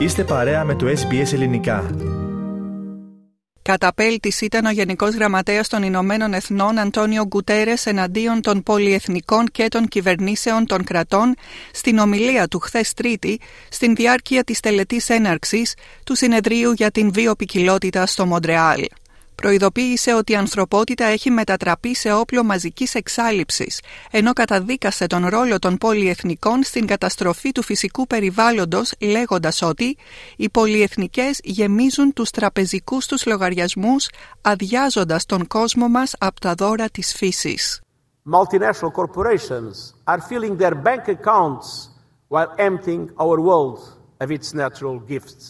Είστε παρέα με το SBS Ελληνικά. Καταπέλτης ήταν ο Γενικός Γραμματέας των Ηνωμένων Εθνών Αντώνιο Γκουτέρες εναντίον των πολυεθνικών και των κυβερνήσεων των κρατών στην ομιλία του χθες Τρίτη στην διάρκεια της τελετής έναρξης του Συνεδρίου για την Βιοπικιλότητα στο Μοντρεάλ προειδοποίησε ότι η ανθρωπότητα έχει μετατραπεί σε όπλο μαζικής εξάλληψης, ενώ καταδίκασε τον ρόλο των πολυεθνικών στην καταστροφή του φυσικού περιβάλλοντος, λέγοντας ότι οι πολυεθνικές γεμίζουν τους τραπεζικούς τους λογαριασμούς, αδειάζοντας τον κόσμο μας από τα δώρα της φύσης. Multinational corporations are filling their bank accounts while emptying our world of its natural gifts.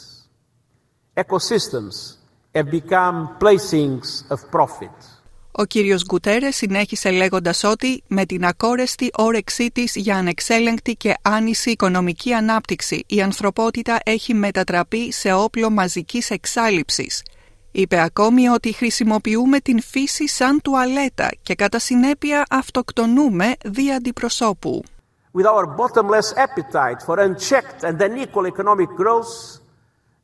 Ecosystems have become placings of profit. Ο κύριος Γκουτέρες συνέχισε λέγοντας ότι με την ακόρεστη όρεξή της για ανεξέλεγκτη και άνηση οικονομική ανάπτυξη η ανθρωπότητα έχει μετατραπεί σε όπλο μαζικής εξάλληψης. Είπε ακόμη ότι χρησιμοποιούμε την φύση σαν τουαλέτα και κατά συνέπεια αυτοκτονούμε δι' αντιπροσώπου. With our bottomless appetite for unchecked and unequal economic growth,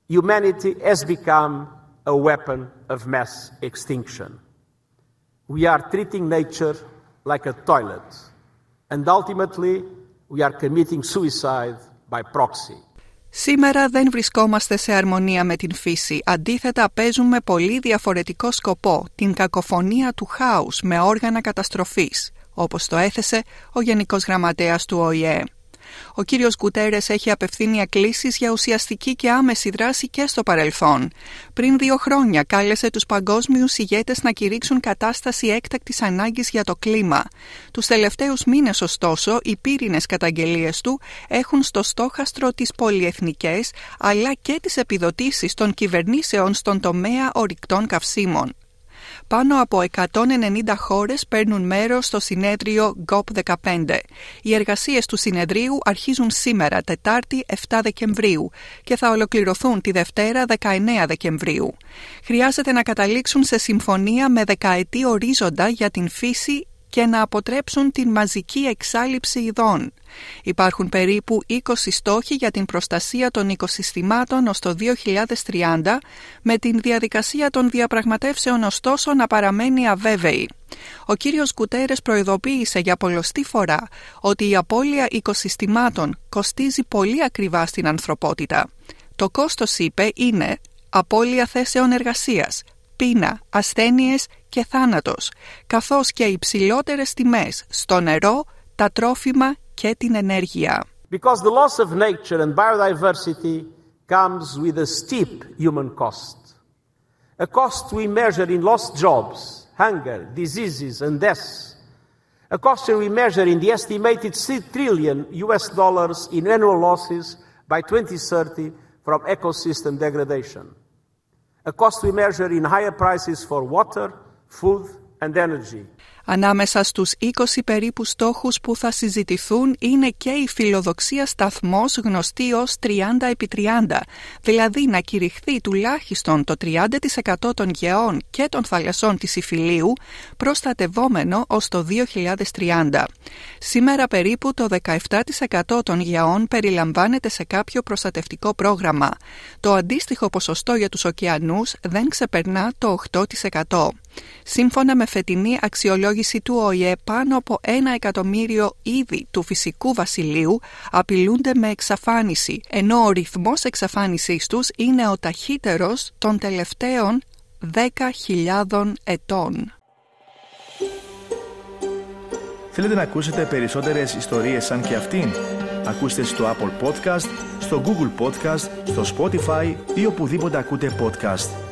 humanity has become a weapon of mass extinction. We are treating nature like a toilet, and ultimately we are committing suicide by proxy. Σήμερα δεν βρισκόμαστε σε αρμονία με την φύση. Αντίθετα παίζουμε πολύ διαφορετικό σκοπό, την κακοφωνία του χάους με όργανα καταστροφής, όπως το έθεσε ο Γενικός Γραμματέας του ΟΗΕ. Ο κύριος Γκουτέρες έχει απευθύνει εκκλήσεις για ουσιαστική και άμεση δράση και στο παρελθόν. Πριν δύο χρόνια κάλεσε τους παγκόσμιους ηγέτες να κηρύξουν κατάσταση έκτακτης ανάγκης για το κλίμα. Τους τελευταίους μήνες ωστόσο οι πύρινες καταγγελίες του έχουν στο στόχαστρο τις πολυεθνικές αλλά και τις επιδοτήσεις των κυβερνήσεων στον τομέα ορυκτών καυσίμων. Πάνω από 190 χώρες παίρνουν μέρος στο συνέδριο GOP15. Οι εργασίες του συνεδρίου αρχίζουν σήμερα, Τετάρτη 7 Δεκεμβρίου και θα ολοκληρωθούν τη Δευτέρα 19 Δεκεμβρίου. Χρειάζεται να καταλήξουν σε συμφωνία με δεκαετή ορίζοντα για την φύση και να αποτρέψουν την μαζική εξάλληψη ειδών. Υπάρχουν περίπου 20 στόχοι για την προστασία των οικοσυστημάτων ως το 2030, με την διαδικασία των διαπραγματεύσεων ωστόσο να παραμένει αβέβαιη. Ο κύριος Κουτέρες προειδοποίησε για πολλωστή φορά ότι η απώλεια οικοσυστημάτων κοστίζει πολύ ακριβά στην ανθρωπότητα. Το κόστος, είπε, είναι απώλεια θέσεων εργασίας, πείνα, ασθένειες και θάνατος, καθώς και υψηλότερες τιμές στο νερό, τα τρόφιμα και την ενέργεια. Because the loss of nature and biodiversity comes with a steep human cost. A cost we measure in lost jobs, hunger, diseases and deaths. A cost we measure in the estimated 3 trillion US dollars in annual losses by 2030 from ecosystem degradation. A cost we measure in higher prices for water, food and energy. Ανάμεσα στους 20 περίπους στόχους που θα συζητηθούν είναι και η φιλοδοξία σταθμός γνωστή ως 30 επί 30, δηλαδή να κηρυχθεί τουλάχιστον το 30% των γεών και των θαλασσών της Ιφιλίου προστατευόμενο ως το 2030. Σήμερα περίπου το 17% των γεών περιλαμβάνεται σε κάποιο προστατευτικό πρόγραμμα. Το αντίστοιχο ποσοστό για τους ωκεανούς δεν ξεπερνά το 8%. Σύμφωνα με φετινή αξιολόγηση του ΟΗΕ, πάνω από ένα εκατομμύριο είδη του φυσικού βασιλείου απειλούνται με εξαφάνιση, ενώ ο ρυθμός εξαφάνισής τους είναι ο ταχύτερος των τελευταίων 10.000 ετών. Θέλετε να ακούσετε περισσότερες ιστορίες σαν και αυτήν; Ακούστε στο Apple Podcast, στο Google Podcast, στο Spotify ή οπουδήποτε ακούτε podcast.